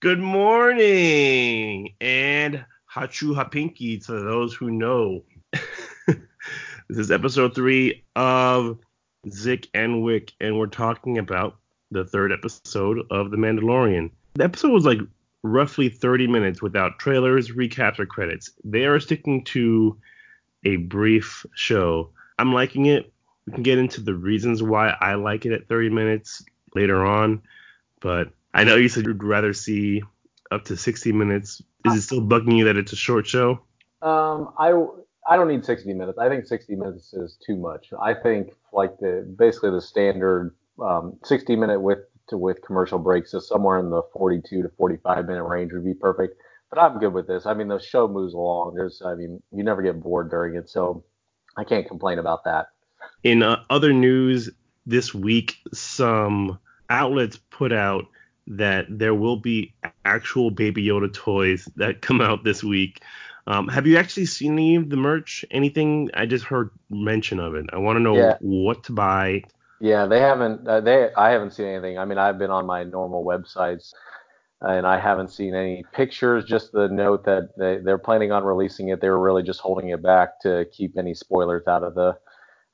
Good morning and hachu hapinki to those who know. this is episode three of Zik and Wick, and we're talking about the third episode of The Mandalorian. The episode was like roughly 30 minutes without trailers, recaps, or credits. They are sticking to a brief show. I'm liking it. We can get into the reasons why I like it at 30 minutes later on, but I know you said you'd rather see up to 60 minutes. Is it still bugging you that it's a short show? Um, I I don't need 60 minutes. I think 60 minutes is too much. I think like the basically the standard um, 60 minute with to with commercial breaks is somewhere in the 42 to 45 minute range would be perfect. But I'm good with this. I mean, the show moves along. There's, I mean, you never get bored during it, so I can't complain about that. In uh, other news this week, some outlets put out that there will be actual Baby Yoda toys that come out this week. Um, have you actually seen any of the merch? Anything? I just heard mention of it. I want to know yeah. what to buy. Yeah, they haven't. Uh, they I haven't seen anything. I mean, I've been on my normal websites, and I haven't seen any pictures. Just the note that they, they're planning on releasing it. They were really just holding it back to keep any spoilers out of the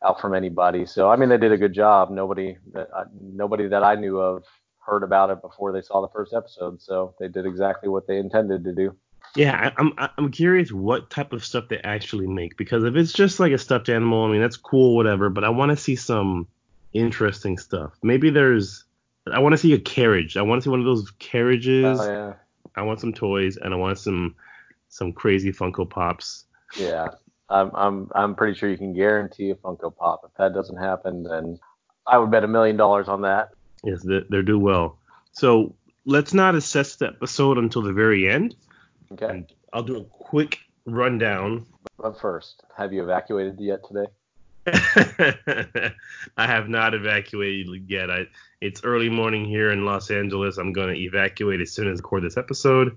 out from anybody. So I mean, they did a good job. Nobody that uh, nobody that I knew of heard about it before they saw the first episode. So they did exactly what they intended to do. Yeah, I'm I'm curious what type of stuff they actually make because if it's just like a stuffed animal, I mean that's cool, whatever. But I want to see some interesting stuff. Maybe there's I want to see a carriage. I want to see one of those carriages. Oh yeah. I want some toys and I want some some crazy Funko Pops. Yeah, I'm I'm I'm pretty sure you can guarantee a Funko Pop. If that doesn't happen, then I would bet a million dollars on that. Yes, they, they do well. So let's not assess the episode until the very end. Okay. And I'll do a quick rundown. But first, have you evacuated yet today? I have not evacuated yet. I, it's early morning here in Los Angeles. I'm going to evacuate as soon as I record this episode.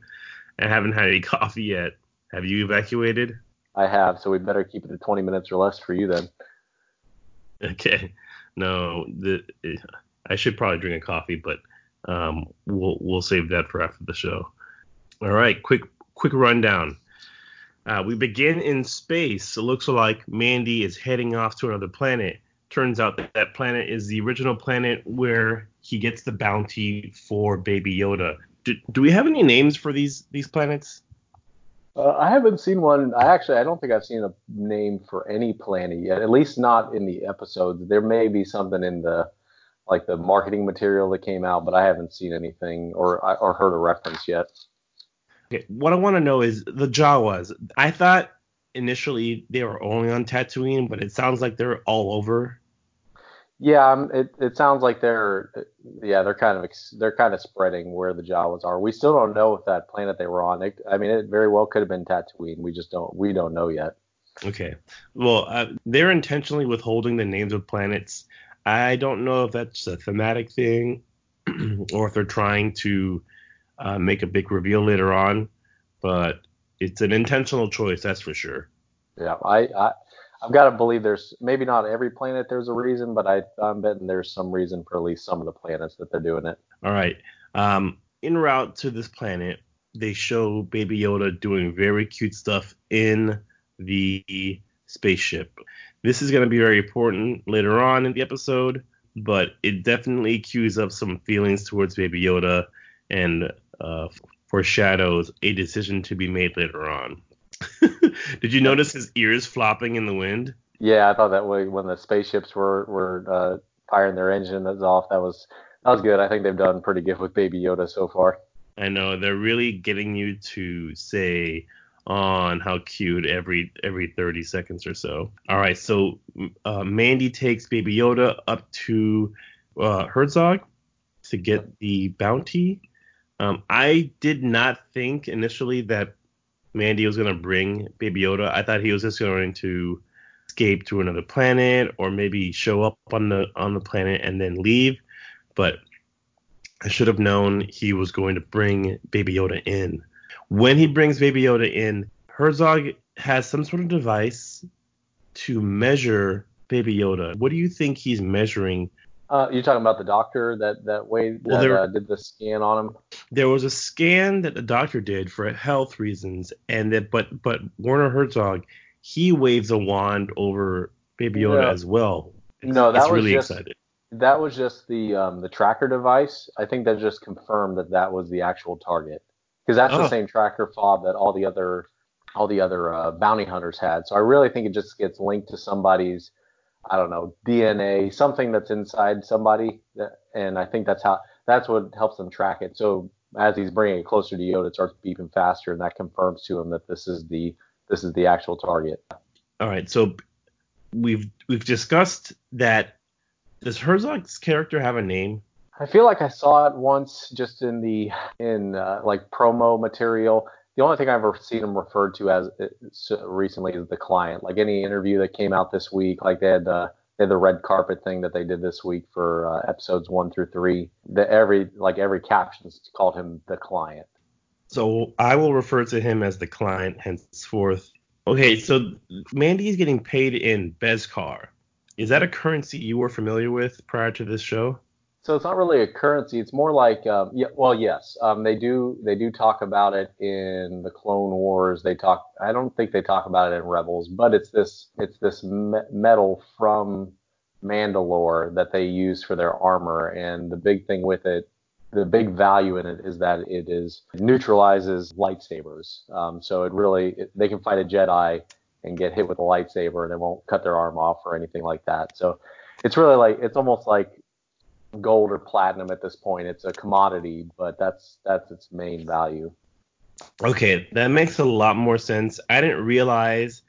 I haven't had any coffee yet. Have you evacuated? I have, so we better keep it to 20 minutes or less for you then. Okay. No, the I should probably drink a coffee, but um, we'll we'll save that for after the show. All right, quick quick rundown. Uh, we begin in space. It looks like Mandy is heading off to another planet. Turns out that that planet is the original planet where he gets the bounty for Baby Yoda. Do, do we have any names for these these planets? Uh, I haven't seen one. I actually I don't think I've seen a name for any planet yet. At least not in the episodes. There may be something in the like the marketing material that came out, but I haven't seen anything or or heard a reference yet. Okay, what I want to know is the Jawas. I thought initially they were only on Tatooine, but it sounds like they're all over. Yeah, um, it it sounds like they're yeah they're kind of they're kind of spreading where the Jawas are. We still don't know if that planet they were on. It, I mean, it very well could have been Tatooine. We just don't we don't know yet. Okay. Well, uh, they're intentionally withholding the names of planets I don't know if that's a thematic thing or if they're trying to uh, make a big reveal later on, but it's an intentional choice, that's for sure. Yeah, I, I I've got to believe there's maybe not every planet there's a reason, but I, I'm betting there's some reason for at least some of the planets that they're doing it. All right. Um, route to this planet, they show Baby Yoda doing very cute stuff in the spaceship. This is going to be very important later on in the episode, but it definitely cues up some feelings towards Baby Yoda and uh, foreshadows a decision to be made later on. Did you notice his ears flopping in the wind? Yeah, I thought that way when the spaceships were were uh, firing their engines off. That was that was good. I think they've done pretty good with Baby Yoda so far. I know they're really getting you to say on how cute every every 30 seconds or so. All right, so uh, Mandy takes Baby Yoda up to uh, Herzog to get the bounty. Um, I did not think initially that Mandy was to bring Baby Yoda. I thought he was just going to escape to another planet or maybe show up on the on the planet and then leave. But I should have known he was going to bring Baby Yoda in. When he brings Baby Yoda in, Herzog has some sort of device to measure Baby Yoda. What do you think he's measuring Uh, you're talking about the doctor that that way Well, that there- uh, did the scan on him. There was a scan that the doctor did for health reasons, and that but but Werner Herzog he waves a wand over Baby Yoda No. as well. It's, No, that it's was really just- excited. That was just the um, the tracker device. I think that just confirmed that that was the actual target because that's Oh. the same tracker fob that all the other all the other uh, bounty hunters had. So I really think it just gets linked to somebody's I don't know DNA, something that's inside somebody, that, and I think that's how that's what helps them track it. So as he's bringing it closer to Yoda, it starts beeping faster, and that confirms to him that this is the this is the actual target. All right, so we've we've discussed that. Does Herzog's character have a name? I feel like I saw it once just in the in uh, like promo material. The only thing I've ever seen him referred to as uh, recently is the client. Like any interview that came out this week, like they had uh, they had the red carpet thing that they did this week for uh, episodes one through three. The every like every caption called him the client. So I will refer to him as the client henceforth. Okay, so Mandy is getting paid in Beskar. Is that a currency you were familiar with prior to this show? So it's not really a currency. It's more like, um, yeah, well, yes, um, they do they do talk about it in the Clone Wars. They talk. I don't think they talk about it in Rebels, but it's this it's this me- metal from Mandalore that they use for their armor. And the big thing with it, the big value in it is that it is it neutralizes lightsabers. Um, so it really it, they can fight a Jedi and get hit with a lightsaber and it won't cut their arm off or anything like that. So it's really like it's almost like gold or platinum at this point. It's a commodity, but that's that's its main value. Okay, that makes a lot more sense. I didn't realize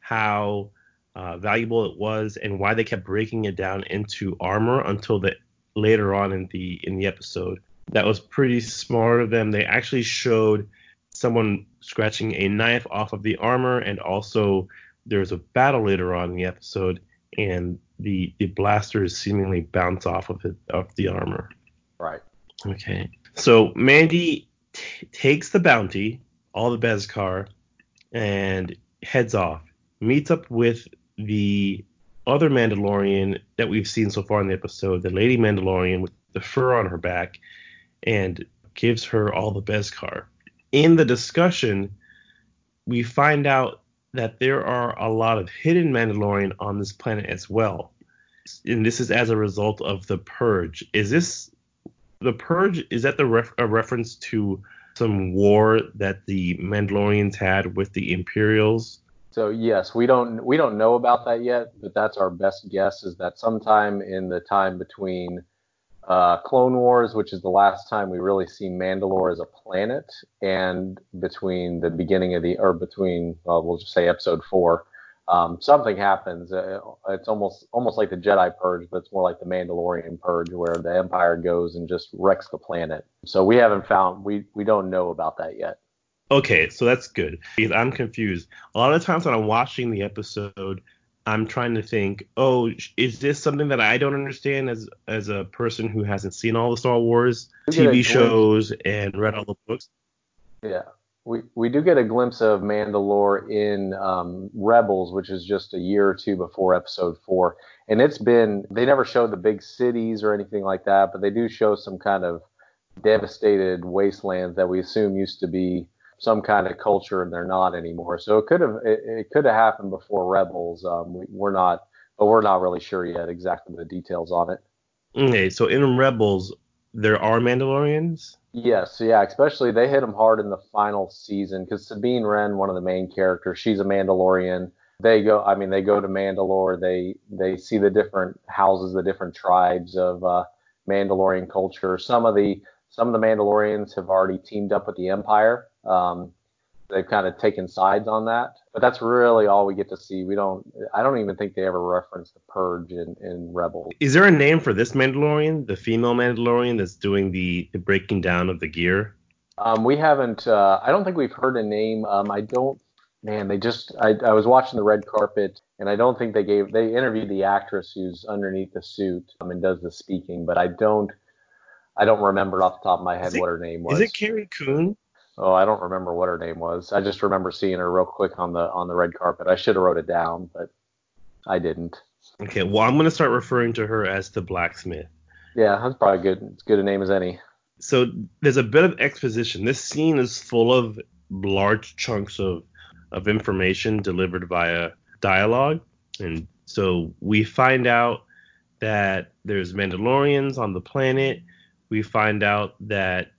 how uh, valuable it was and why they kept breaking it down into armor until the later on in the in the episode. That was pretty smart of them. They actually showed someone scratching a knife off of the armor, and also there's a battle later on in the episode, and the the blasters seemingly bounce off of it of the armor. Right. Okay. So Mandy t- takes the bounty, all the Beskar, and heads off. Meets up with the other Mandalorian that we've seen so far in the episode, the Lady Mandalorian with the fur on her back, and gives her all the Beskar. In the discussion, we find out that there are a lot of hidden Mandalorian on this planet as well. And this is as a result of the purge. Is this the purge is that the ref, a reference to some war that the Mandalorians had with the Imperials? So yes, we don't we don't know about that yet, but that's our best guess is that sometime in the time between uh, Clone Wars, which is the last time we really see Mandalore as a planet, and between the beginning of the or between well, we'll just say Episode Four, um, something happens. Uh, it's almost almost like the Jedi Purge, but it's more like the Mandalorian Purge, where the Empire goes and just wrecks the planet. So we haven't found we we don't know about that yet. Okay, so that's good because I'm confused. A lot of times when I'm watching the episode, I'm trying to think, oh, is this something that I don't understand as as a person who hasn't seen all the Star Wars You get a TV shows and read all the books? Yeah, we we do get a glimpse of Mandalore in um, Rebels, which is just a year or two before Episode Four, and it's been they never show the big cities or anything like that, but they do show some kind of devastated wastelands that we assume used to be some kind of culture, and they're not anymore. So it could have it, it could have happened before Rebels. Um, we, we're not, but we're not really sure yet exactly the details on it. Okay, so in Rebels there are Mandalorians. Yes, yeah, especially they hit them hard in the final season because Sabine Wren, one of the main characters, she's a Mandalorian. They go, I mean, they go to Mandalore. They they see the different houses, the different tribes of uh, Mandalorian culture. Some of the some of the Mandalorians have already teamed up with the Empire. Um, they've kind of taken sides on that, but that's really all we get to see. We don't, I don't even think they ever reference the Purge in, in Rebels. Is there a name for this Mandalorian, the female Mandalorian that's doing the, the breaking down of the gear? Um, we haven't. Uh, I don't think we've heard a name. Um, I don't. Man, they just. I, I was watching the red carpet, and I don't think they gave. They interviewed the actress who's underneath the suit um, and does the speaking, but I don't. I don't remember off the top of my head it- what her name was. Is it Carrie Coon? oh, I don't remember what her name was. I just remember seeing her real quick on the on the red carpet. I should have wrote it down, but I didn't. Okay, well I'm gonna start referring to her as the blacksmith. Yeah, that's probably good. It's good a name as any. So there's a bit of exposition. This scene is full of large chunks of of information delivered via dialogue, and so we find out that there's Mandalorians on the planet. We find out that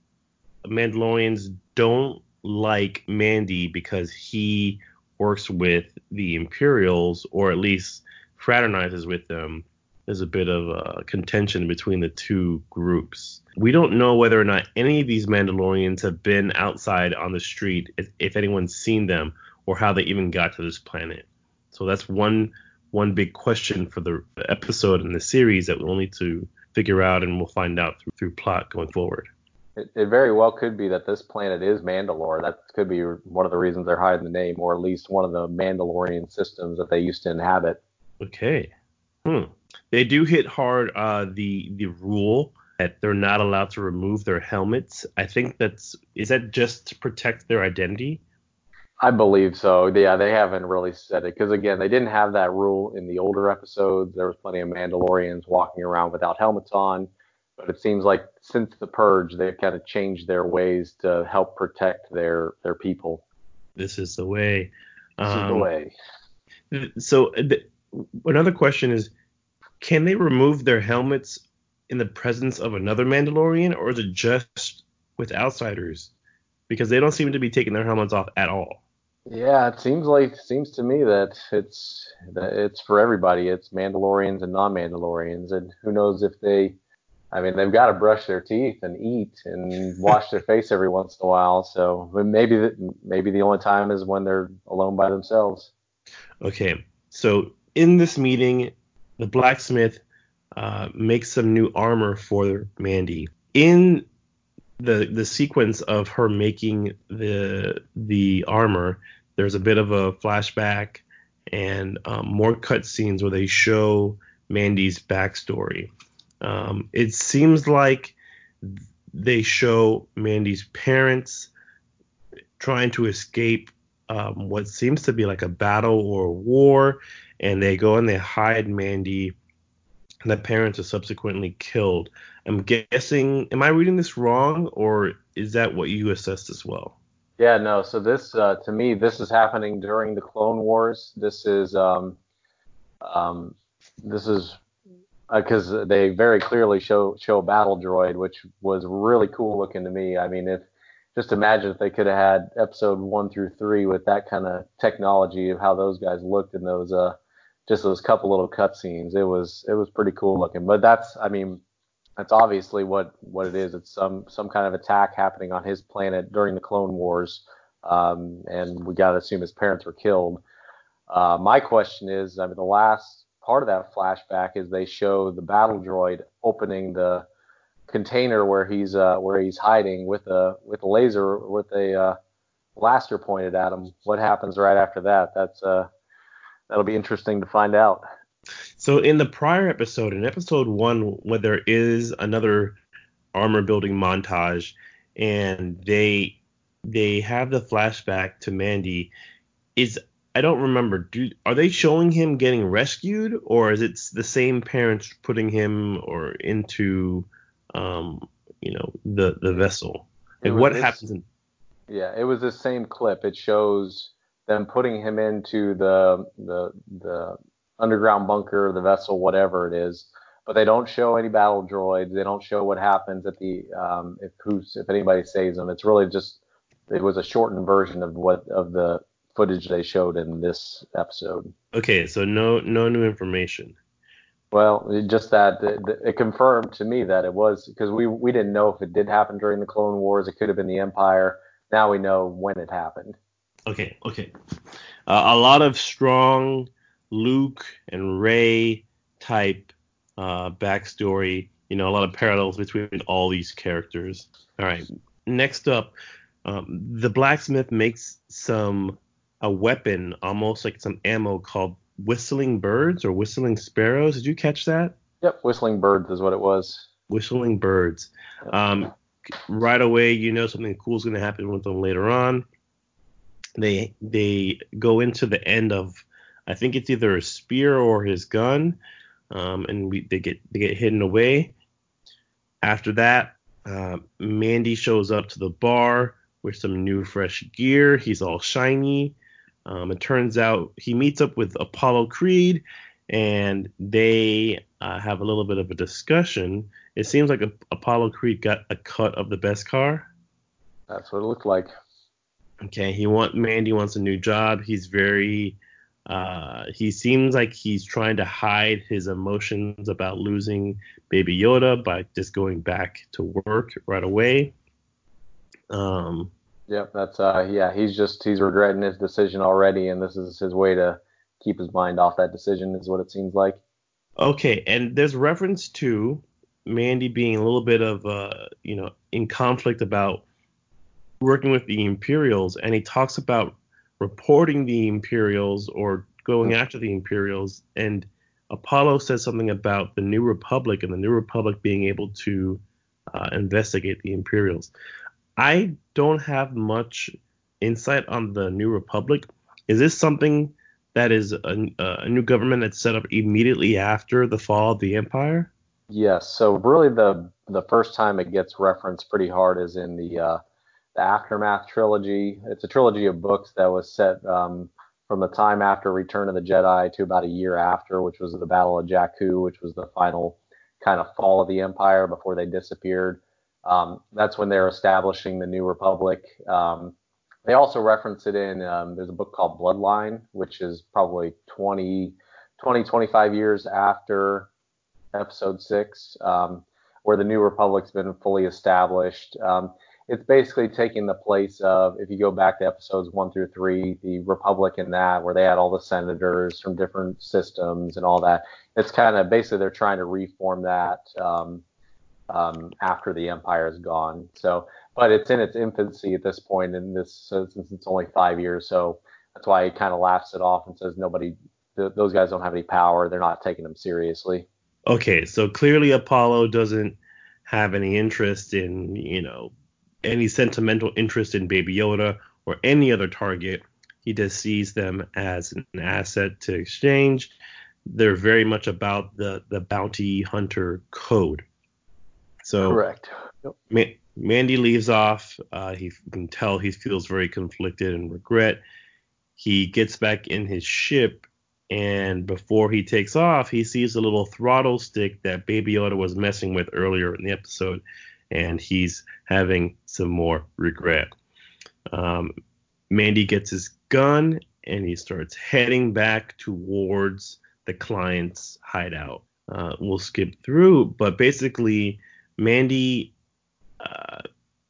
Mandalorians don't like Mandy because he works with the Imperials, or at least fraternizes with them. There's a bit of a contention between the two groups. We don't know whether or not any of these Mandalorians have been outside on the street, if, if anyone's seen them, or how they even got to this planet. So that's one one big question for the episode in the series that we'll need to figure out, and we'll find out through, through plot going forward. It, it, very well could be that this planet is Mandalore. That could be one of the reasons they're hiding the name, or at least one of the Mandalorian systems that they used to inhabit. Okay. Hmm. They do hit hard uh, the the rule that they're not allowed to remove their helmets. I think that's is that just to protect their identity. I believe so. Yeah, they haven't really said it because again, they didn't have that rule in the older episodes. There was plenty of Mandalorians walking around without helmets on, but it seems like since the purge, they've kind of changed their ways to help protect their their people. This is the way. This um, is the um, way. So th- another question is, can they remove their helmets in the presence of another Mandalorian, or is it just with outsiders? Because they don't seem to be taking their helmets off at all. Yeah, it seems like seems to me that it's that it's for everybody. It's Mandalorians and non-Mandalorians, and who knows if they. I mean, they've got to brush their teeth and eat and wash their face every once in a while. So maybe the, maybe the only time is when they're alone by themselves. Okay, so in this meeting, the blacksmith uh, makes some new armor for Mandy. In the the sequence of her making the the armor, there's a bit of a flashback and um, more cutscenes where they show Mandy's backstory. Um, it seems like they show Mandy's parents trying to escape um, what seems to be like a battle or a war, and they go and they hide Mandy. And the parents are subsequently killed. I'm guessing. Am I reading this wrong, or is that what you assessed as well? Yeah, no. So this, uh, to me, this is happening during the Clone Wars. This is, um, um, this is because uh, they very clearly show show battle droid, which was really cool looking to me. I mean, if just imagine if they could have had episode one through three with that kind of technology of how those guys looked in those uh just those couple little cutscenes. It was it was pretty cool looking. But that's I mean that's obviously what what it is. It's some some kind of attack happening on his planet during the Clone Wars, um, and we got to assume his parents were killed. Uh, my question is, I mean, the last part of that flashback is they show the battle droid opening the container where he's uh, where he's hiding with a with a laser with a uh, blaster pointed at him. What happens right after that? That's uh, that'll be interesting to find out. So in the prior episode, in episode one, where there is another armor building montage, and they they have the flashback to Mandy, is I don't remember. Do are they showing him getting rescued, or is it the same parents putting him or into um you know the the vessel? Like what this, happens? In- yeah, it was the same clip. It shows them putting him into the the the underground bunker, the vessel, whatever it is. But they don't show any battle droids. They don't show what happens at the um, if who's if anybody saves them. It's really just it was a shortened version of what of the footage they showed in this episode. Okay, so no no new information. Well, just that it, it, confirmed to me that it was because we we didn't know if it did happen during the Clone Wars. It could have been the Empire. Now we know when it happened. Okay, okay. Uh, a lot of strong Luke and Rey type uh, backstory. You know, a lot of parallels between all these characters. All right. Next up, um, the blacksmith makes some a weapon, almost like some ammo called whistling birds or whistling sparrows. Did you catch that? Yep, whistling birds is what it was. Whistling birds. Um, right away, you know something cool is going to happen with them later on. They they go into the end of I think it's either a spear or his gun, um, and we, they get they get hidden away. After that, uh, Mandy shows up to the bar with some new fresh gear. He's all shiny. Um, it turns out he meets up with Apollo Creed, and they uh, have a little bit of a discussion. It seems like a, Apollo Creed got a cut of the Beskar. That's what it looked like. Okay, he want Mandy wants a new job. He's very uh, he seems like he's trying to hide his emotions about losing Baby Yoda by just going back to work right away. Um, yep, that's uh, yeah. He's just he's regretting his decision already, and this is his way to keep his mind off that decision, is what it seems like. Okay, and there's reference to Mandy being a little bit of uh, you know, in conflict about working with the Imperials, and he talks about reporting the Imperials or going after the Imperials. And Apollo says something about the New Republic and the New Republic being able to uh, investigate the Imperials. I don't have much insight on the New Republic. Is this something that is a, a new government that's set up immediately after the fall of the Empire? Yes. So really, the the first time it gets referenced pretty hard is in the uh, the Aftermath trilogy. It's a trilogy of books that was set um, from the time after Return of the Jedi to about a year after, which was the Battle of Jakku, which was the final kind of fall of the Empire before they disappeared. Um, that's when they're establishing the New Republic. Um, they also reference it in um, there's a book called Bloodline, which is probably 20, 20 25 years after Episode Six, um, where the New Republic's been fully established. It's basically taking the place of if you go back to episodes one through three, the Republic and that, where they had all the senators from different systems and all that. It's kind of basically they're trying to reform that um, um, after the Empire is gone. So, but it's in its infancy at this point, and this since it's only five years, so that's why he kind of laughs it off and says nobody, th- those guys don't have any power. They're not taking them seriously. Okay, so clearly Apollo doesn't have any interest in you know any sentimental interest in Baby Yoda or any other target. He just sees them as an asset to exchange. They're very much about the the bounty hunter code. So correct. Yep. Ma- Mandy leaves off. Uh, he can tell he feels very conflicted and regret. He gets back in his ship, and before he takes off, he sees a little throttle stick that Baby Yoda was messing with earlier in the episode and he's having some more regret. Um, Mandy gets his gun and he starts heading back towards the client's hideout. Uh, we'll skip through, but basically, Mandy uh,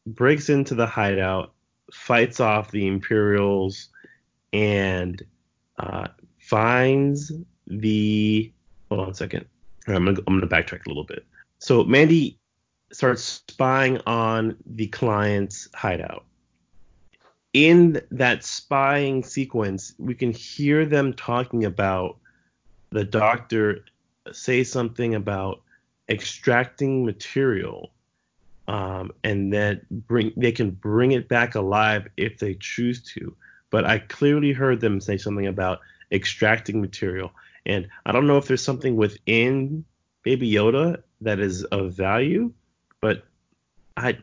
breaks into the hideout, fights off the Imperials, and uh, finds the. Hold on a second. I'm gonna, I'm gonna backtrack a little bit. So Mandy starts spying on the client's hideout. In that spying sequence, we can hear them talking about the doctor say something about extracting material um, and that bring they can bring it back alive if they choose to. But I clearly heard them say something about extracting material, and I don't know if there's something within Baby Yoda that is of value, but I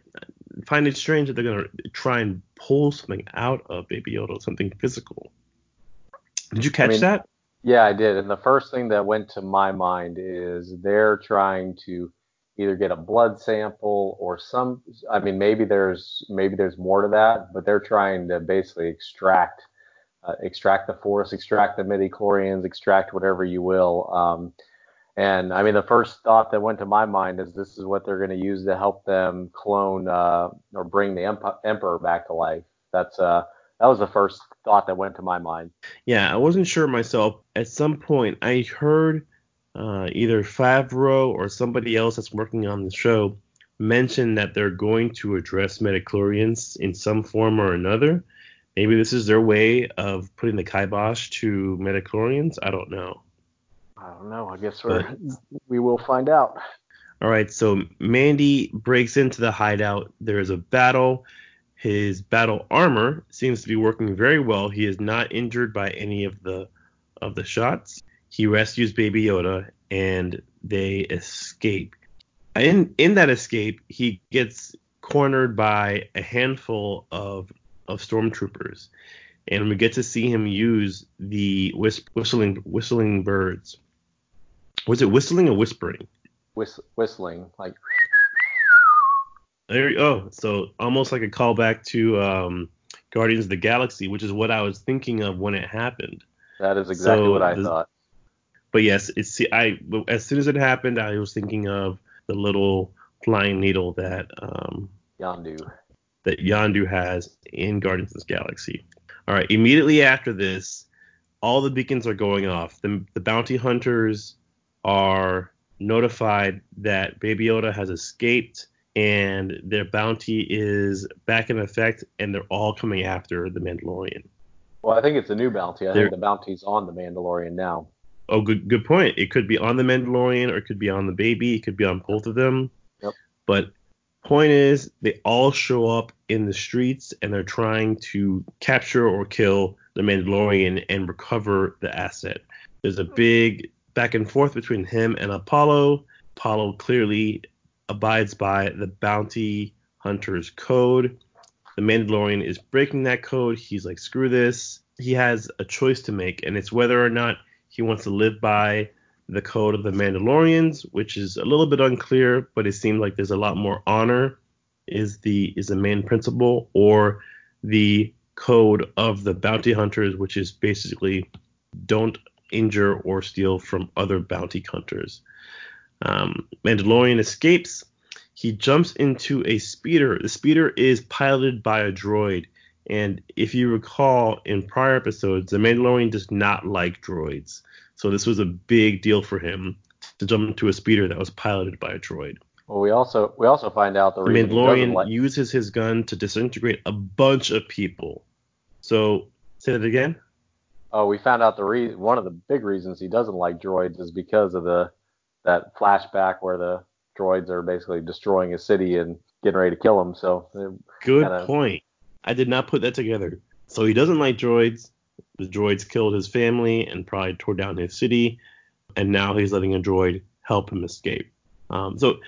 find it strange that they're gonna try and pull something out of Baby Yoda, something physical. Did you catch I mean, that? Yeah, I did. And the first thing that went to my mind is they're trying to either get a blood sample or some. I mean, maybe there's maybe there's more to that, but they're trying to basically extract uh, extract the force, extract the midichlorians, extract whatever you will. Um, and I mean, the first thought that went to my mind is this is what they're going to use to help them clone uh, or bring the emp- emperor back to life. That's uh, that was the first thought that went to my mind. Yeah, I wasn't sure myself. At some point, I heard uh, either Favreau or somebody else that's working on the show mention that they're going to address midichlorians in some form or another. Maybe this is their way of putting the kibosh to midichlorians. I don't know. I don't know. I guess we're, we will find out. All right. So Mandy breaks into the hideout. There is a battle. His battle armor seems to be working very well. He is not injured by any of the of the shots. He rescues Baby Yoda and they escape. In in that escape, he gets cornered by a handful of of stormtroopers, and we get to see him use the whis- whistling whistling birds. Was it whistling or whispering? Whist- whistling like. There you go. So almost like a callback to um, Guardians of the Galaxy, which is what I was thinking of when it happened. That is exactly So what I the- thought. But yes, it's I as soon as it happened, I was thinking of the little flying needle that um, Yondu. that Yondu has in Guardians of the Galaxy. All right, immediately after this, all the beacons are going off. The, the bounty hunters are notified that Baby Yoda has escaped and their bounty is back in effect, and they're all coming after the Mandalorian. Well, I think it's a new bounty. I There- think the bounty's on the Mandalorian now. Oh, good good point. It could be on the Mandalorian or it could be on the baby. It could be on both of them. Yep. But point is, they all show up in the streets and they're trying to capture or kill the Mandalorian and recover the asset. There's a big back and forth between him and Apollo. Apollo clearly abides by the bounty hunter's code. The Mandalorian is breaking that code. He's like, screw this. He has a choice to make, and it's whether or not he wants to live by the code of the Mandalorians, which is a little bit unclear, but it seems like there's a lot more honor is the is the main principle, or the code of the bounty hunters, which is basically don't injure or steal from other bounty hunters. Um, Mandalorian escapes. He jumps into a speeder. The speeder is piloted by a droid. And if you recall in prior episodes, the Mandalorian does not like droids. So this was a big deal for him to jump into a speeder that was piloted by a droid. Well, we also we also find out the The Mandalorian like. uses his gun to disintegrate a bunch of people. So say that again. Oh, we found out the re- one of the big reasons he doesn't like droids is because of the that flashback where the droids are basically destroying a city and getting ready to kill him. So Good Kinda- point. I did not put that together. So he doesn't like droids. The droids killed his family and probably tore down his city, and now he's letting a droid help him escape. Um, so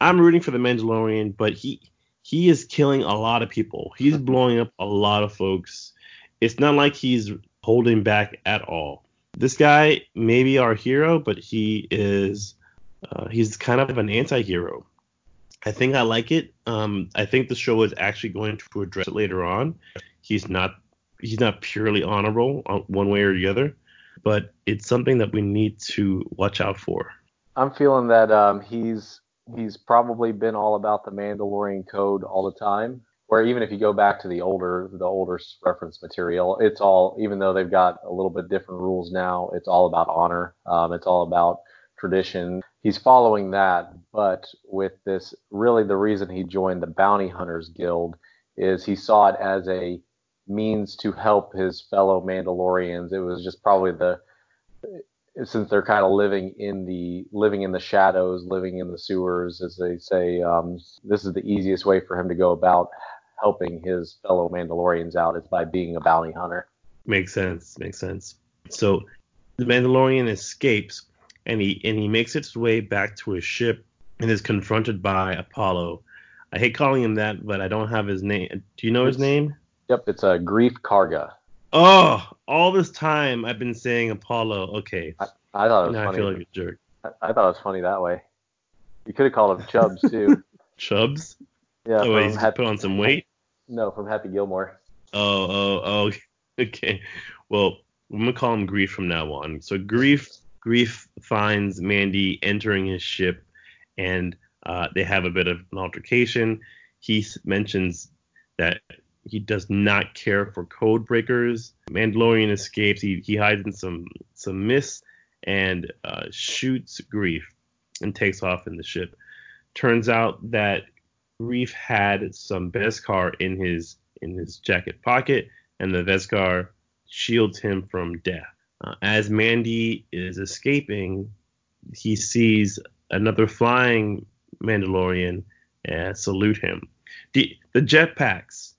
I'm rooting for the Mandalorian, but he he is killing a lot of people. He's blowing up a lot of folks. It's not like he's holding back at all. This guy may be our hero, but he is uh, he's kind of an anti-hero. I think I like it. Um, I think the show is actually going to address it later on. He's not he's not purely honorable uh, one way or the other, but it's something that we need to watch out for. I'm feeling that um, he's he's probably been all about the Mandalorian code all the time. Where even if you go back to the older the older reference material, it's all even though they've got a little bit different rules now, it's all about honor. Um, it's all about tradition. He's following that, but with this, really the reason he joined the Bounty Hunters Guild is he saw it as a means to help his fellow Mandalorians. It was just probably the since they're kind of living in the living in the shadows, living in the sewers, as they say, um, this is the easiest way for him to go about helping his fellow Mandalorians out is by being a bounty hunter. Makes sense. Makes sense. So the Mandalorian escapes and he and he makes its way back to his ship and is confronted by Apollo. I hate calling him that, but I don't have his name. Do you know his name? Yep, it's a Greef Karga. Oh, all this time I've been saying Apollo. Okay, I thought it was now I funny. feel like a jerk. I, I thought it was funny that way. You could have called him Chubbs too. Chubs? Yeah, oh, wait, he's Happy, put on some weight. No, from Happy Gilmore. Oh, oh, oh. Okay. Well, I'm gonna call him Greef from now on. So Greef, Greef finds Mandy entering his ship, and uh, they have a bit of an altercation. He mentions that he does not care for code breakers. Mandalorian escapes. He he hides in some some mist and uh, shoots Greef and takes off in the ship. Turns out that Greef had some Beskar in his in his jacket pocket, and the Beskar shields him from death. Uh, as Mandy is escaping, he sees another flying Mandalorian uh, salute him. The, the jetpacks.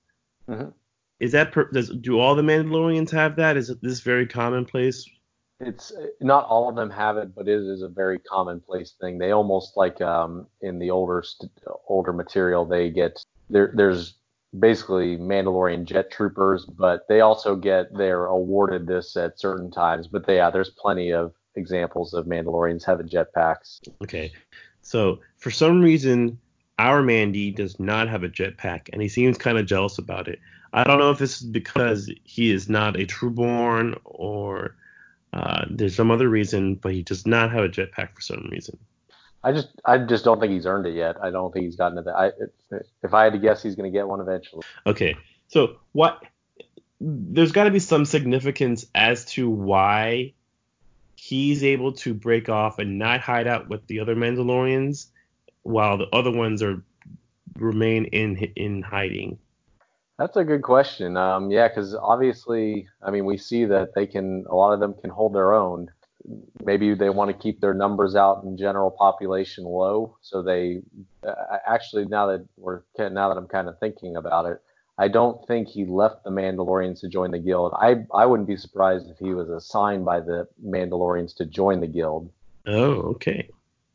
Mhm. Is that per, does do all the Mandalorians have that? Is this very commonplace? It's not all of them have it, but it is a very commonplace thing. They almost like um, in the older older material, they get there. There's basically Mandalorian jet troopers, but they also get they're awarded this at certain times. But yeah, there's plenty of examples of Mandalorians having jetpacks. Okay, so for some reason, our Mandy does not have a jetpack, and he seems kind of jealous about it. I don't know if this is because he is not a trueborn or uh, there's some other reason, but he does not have a jetpack for some reason. I just I just don't think he's earned it yet. I don't think he's gotten to that. I, if I had to guess, he's going to get one eventually. Okay, so what? There's got to be some significance as to why he's able to break off and not hide out with the other Mandalorians, while the other ones are remain in in hiding. That's a good question. Um, yeah, because obviously, I mean, we see that they can, a lot of them can hold their own. Maybe they want to keep their numbers out in general population low. So they uh, actually, now that we're, now that I'm kind of thinking about it, I don't think he left the Mandalorians to join the guild. I, I wouldn't be surprised if he was assigned by the Mandalorians to join the guild. Oh, okay.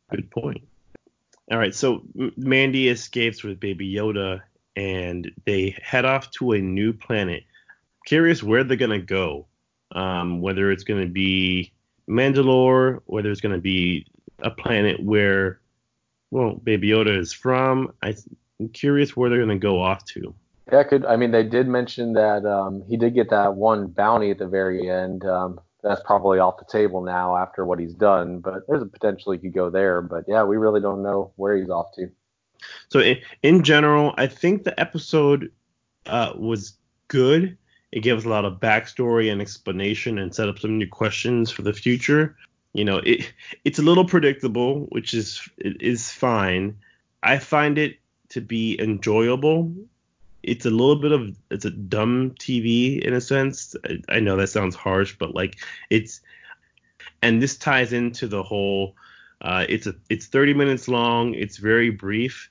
Good point. All right, so Mandy escapes with Baby Yoda and they head off to a new planet. Curious where they're gonna go. Um, whether it's gonna be Mandalore, whether it's gonna be a planet where, well, Baby Yoda is from. I, am curious where they're gonna go off to. Yeah, could I mean they did mention that um, he did get that one bounty at the very end. Um, that's probably off the table now after what he's done, but there's a potential he could go there. But yeah, we really don't know where he's off to. So in, in general, I think the episode uh, was good. It gave us a lot of backstory and explanation and set up some new questions for the future. You know, it it's a little predictable, which is is fine. I find it to be enjoyable. It's a little bit of it's a dumb TV in a sense. I, I know that sounds harsh, but like it's and this ties into the whole uh, it's a it's 30 minutes long. It's very brief,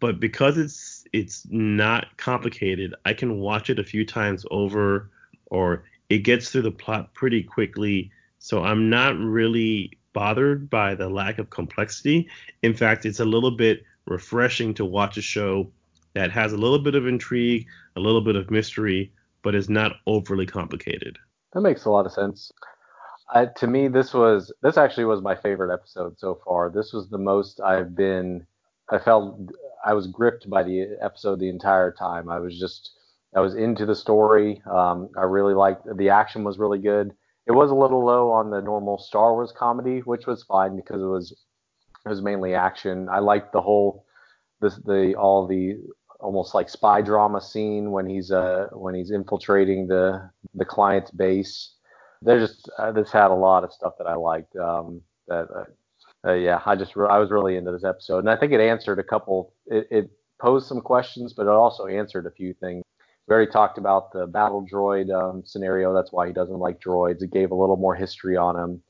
but because it's it's not complicated, I can watch it a few times over, or it gets through the plot pretty quickly. So I'm not really bothered by the lack of complexity. In fact, it's a little bit refreshing to watch a show that has a little bit of intrigue, a little bit of mystery, but is not overly complicated. That makes a lot of sense. I, to me, this was this actually was my favorite episode so far. This was the most I've been. I felt I was gripped by the episode the entire time. I was just I was into the story. Um, I really liked the action was really good. It was a little low on the normal Star Wars comedy, which was fine because it was it was mainly action. I liked the whole this the all the almost like spy drama scene when he's uh when he's infiltrating the the client's base There's just uh, this had a lot of stuff that I liked. Um, that uh, uh, yeah, I just I was really into this episode, and I think it answered a couple. It, it posed some questions, but it also answered a few things. We already talked about the battle droid um, scenario. That's why he doesn't like droids. It gave a little more history on him.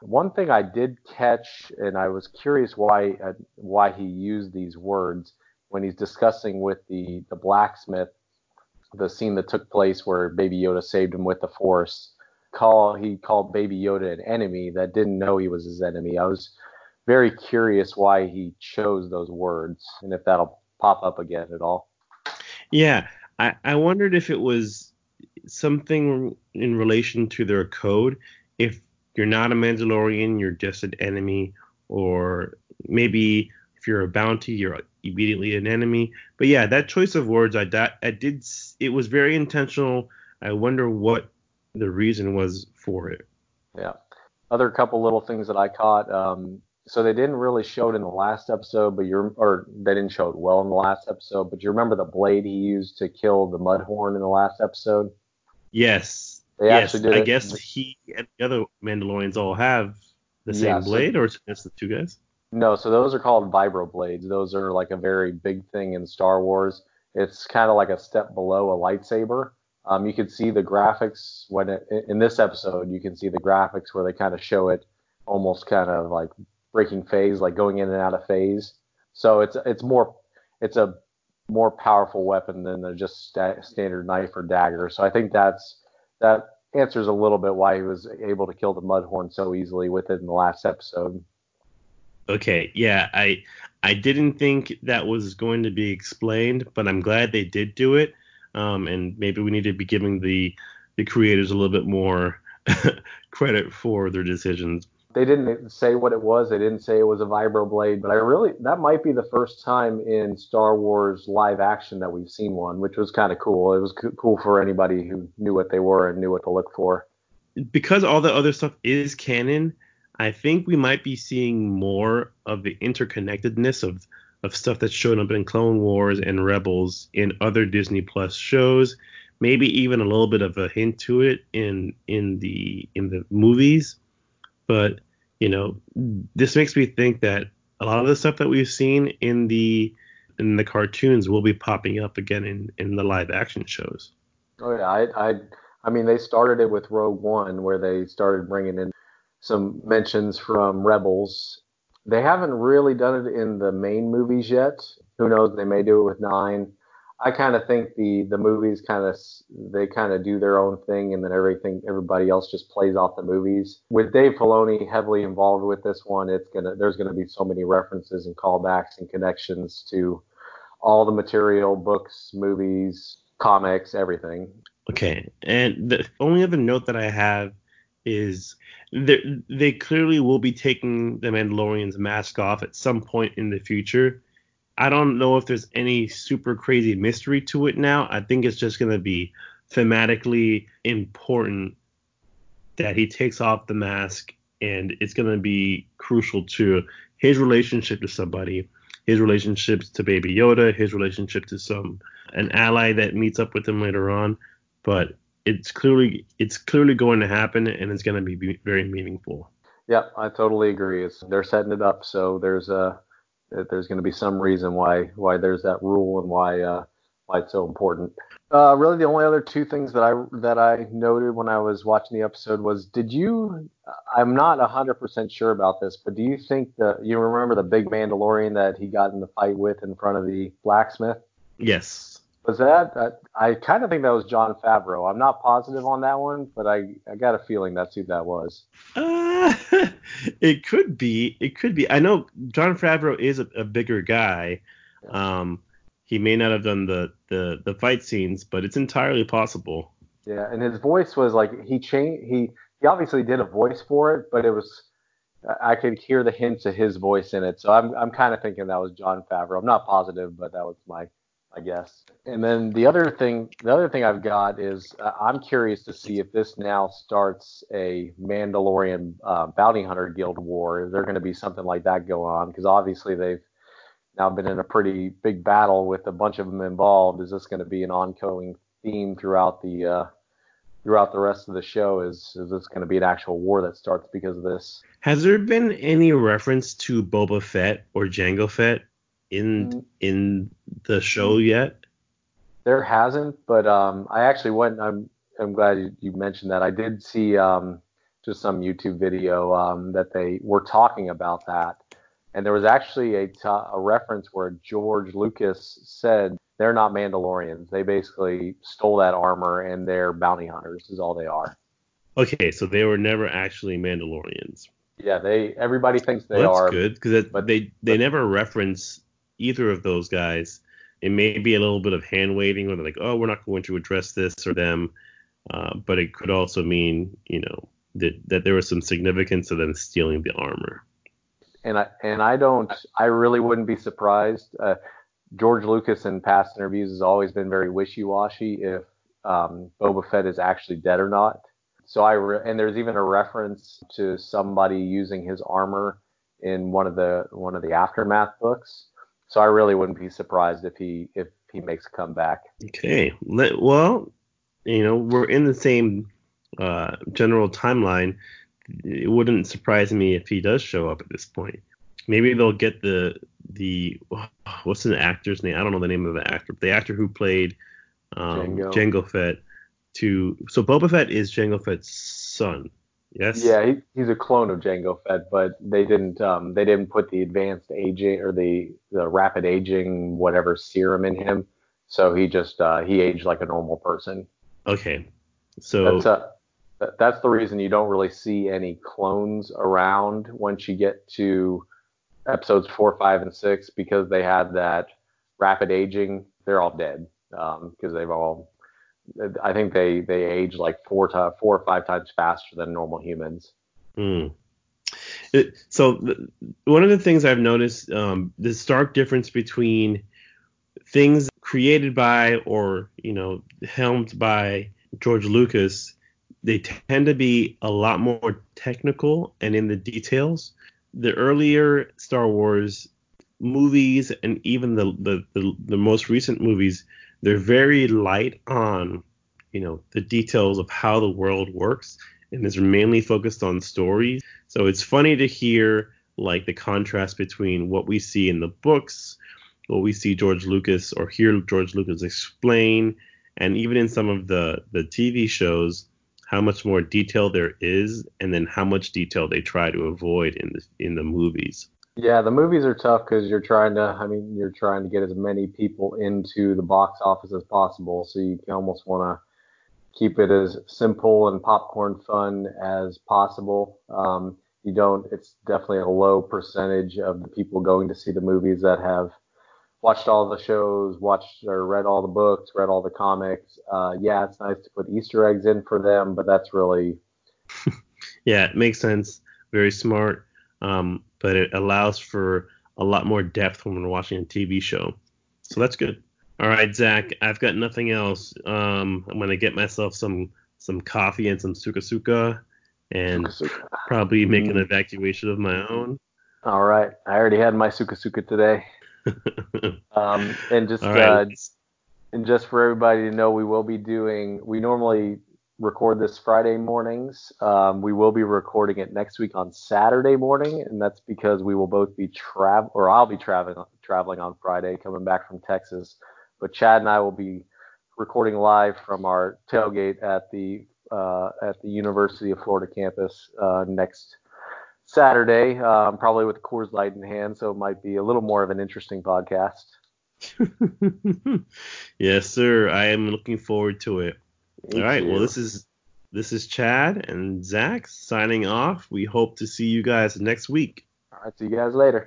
One thing I did catch, and I was curious why uh, why he used these words when he's discussing with the the blacksmith the scene that took place where Baby Yoda saved him with the Force call he called Baby Yoda an enemy that didn't know he was his enemy. I was very curious why he chose those words and if that'll pop up again at all. Yeah, I, I wondered if it was something in relation to their code. If you're not a Mandalorian, you're just an enemy, or maybe if you're a bounty, you're immediately an enemy. But yeah, that choice of words, I, that, I did. It was very intentional. I wonder what the reason was for it. Yeah. Other couple little things that I caught. Um, so they didn't really show it in the last episode, but you're or they didn't show it well in the last episode. But you remember the blade he used to kill the Mudhorn in the last episode? Yes. They yes. actually did. I it. guess he and the other Mandalorians all have the same yeah, blade, so, or it's just the two guys? No, so those are called vibro blades. Those are like a very big thing in Star Wars. It's kind of like a step below a lightsaber. Um, you can see the graphics when it, in this episode, you can see the graphics where they kind of show it almost kind of like breaking phase, like going in and out of phase. So it's it's more it's a more powerful weapon than a just sta- standard knife or dagger. So I think that's that answers a little bit why he was able to kill the Mudhorn so easily with it in the last episode. Okay, yeah, I I didn't think that was going to be explained, but I'm glad they did do it. Um, and maybe we need to be giving the the creators a little bit more credit for their decisions. They didn't say what it was. They didn't say it was a vibroblade, but I really that might be the first time in Star Wars live action that we've seen one, which was kind of cool. It was co- cool for anybody who knew what they were and knew what to look for. Because all the other stuff is canon, I think we might be seeing more of the interconnectedness of of stuff that's shown up in Clone Wars and Rebels in other Disney Plus shows. Maybe even a little bit of a hint to it in in the in the movies. But you know, this makes me think that a lot of the stuff that we've seen in the in the cartoons will be popping up again in in the live action shows. Oh yeah, I I I mean they started it with Rogue One where they started bringing in some mentions from Rebels. They haven't really done it in the main movies yet. Who knows? They may do it with nine. I kind of think the the movies kind of they kind of do their own thing, and then everything everybody else just plays off the movies. With Dave Filoni heavily involved with this one, it's gonna there's gonna be so many references and callbacks and connections to all the material, books, movies, comics, everything. Okay, and the only other note that I have is they clearly will be taking the Mandalorian's mask off at some point in the future I don't know if there's any super crazy mystery to it now. I think it's just going to be thematically important that he takes off the mask and it's going to be crucial to his relationship to somebody, his relationships to Baby Yoda, his relationship to some an ally that meets up with him later on. But it's clearly it's clearly going to happen and it's going to be very meaningful. Yeah, I totally agree. It's, they're setting it up so there's a there's going to be some reason why why there's that rule and why uh, why it's so important. Uh, really, the only other two things that I that I noted when I was watching the episode was, did you? I'm not 100% sure about this, but do you think that you remember the big Mandalorian that he got in the fight with in front of the blacksmith? Yes. Was that? I, I kind of think that was Jon Favreau. I'm not positive on that one, but I I got a feeling that's who that was. Uh, it could be. It could be. I know Jon Favreau is a, a bigger guy. Um, he may not have done the, the the fight scenes, but it's entirely possible. Yeah, and his voice was like he changed. He he obviously did a voice for it, but it was I could hear the hints of his voice in it. So I'm I'm kind of thinking that was Jon Favreau. I'm not positive, but that was my I guess. And then the other thing, the other thing I've got is uh, I'm curious to see if this now starts a Mandalorian uh, bounty hunter guild war. Is there going to be something like that go on? Because obviously they've now been in a pretty big battle with a bunch of them involved. Is this going to be an ongoing theme throughout the uh, throughout the rest of the show? Is is this going to be an actual war that starts because of this? Has there been any reference to Boba Fett or Jango Fett in mm. in the show yet? There hasn't, but um, I actually went. I'm I'm glad you, you mentioned that. I did see um, just some YouTube video um, that they were talking about that, and there was actually a, t- a reference where George Lucas said they're not Mandalorians. They basically stole that armor and they're bounty hunters. Is all they are. Okay, so they were never actually Mandalorians. Yeah, they. Everybody thinks they well, that's are. That's good because they they but, never reference either of those guys. It may be a little bit of hand waving where they're like, oh, we're not going to address this or them. Uh, but it could also mean, you know, that, that there was some significance to them stealing the armor. And I and I don't, I really wouldn't be surprised. Uh, George Lucas in past interviews has always been very wishy-washy if um, Boba Fett is actually dead or not. So I re- and there's even a reference to somebody using his armor in one of the one of the aftermath books. So I really wouldn't be surprised if he if he makes a comeback. Okay. Well, you know, we're in the same uh, general timeline. It wouldn't surprise me if he does show up at this point. Maybe they'll get the the what's the actor's name? I don't know the name of the actor. But the actor who played um, Jango. Jango Fett to so Boba Fett is Jango Fett's son. Yes. Yeah, he, he's a clone of Jango Fett, but they didn't um, they didn't put the advanced aging or the the rapid aging whatever serum in him, so he just uh, he aged like a normal person. Okay, so that's uh, that's the reason you don't really see any clones around once you get to episodes four, five, and six because they had that rapid aging. They're all dead because um, they've all. I think they they age like four to four or five times faster than normal humans. Mm. It, so the, one of the things I've noticed, um, the stark difference between things created by or you know helmed by George Lucas, they tend to be a lot more technical and in the details. The earlier Star Wars movies and even the the, the, the most recent movies, they're very light on you know the details of how the world works and is mainly focused on stories. So it's funny to hear like the contrast between what we see in the books, what we see George Lucas or hear George Lucas explain, and even in some of the the TV shows, how much more detail there is, and then how much detail they try to avoid in the in the movies. Yeah, the movies are tough because you're trying to. I mean, you're trying to get as many people into the box office as possible, so you almost want to keep it as simple and popcorn fun as possible. Um, you don't. It's definitely a low percentage of the people going to see the movies that have watched all the shows, watched or read all the books, read all the comics. Uh, yeah, it's nice to put Easter eggs in for them, but that's really. yeah, it makes sense. Very smart. Um, but it allows for a lot more depth when we're watching a TV show. So that's good. All right, Zach, I've got nothing else. Um, I'm gonna get myself some some coffee and some suka suka, and suka. probably make an evacuation of my own. All right, I already had my suka suka today. um, and just right. uh, and just for everybody to know, we will be doing. We normally record this Friday mornings. Um, we will be recording it next week on Saturday morning, and that's because we will both be travel, or I'll be traveling traveling on Friday, coming back from Texas. But Chad and I will be recording live from our tailgate at the uh, at the University of Florida campus uh, next Saturday, um, probably with Coors Light in hand, so it might be a little more of an interesting podcast. yes, sir. I am looking forward to it. Me All right. Too. Well, this is this is Chad and Zach signing off. We hope to see you guys next week. All right. See you guys later.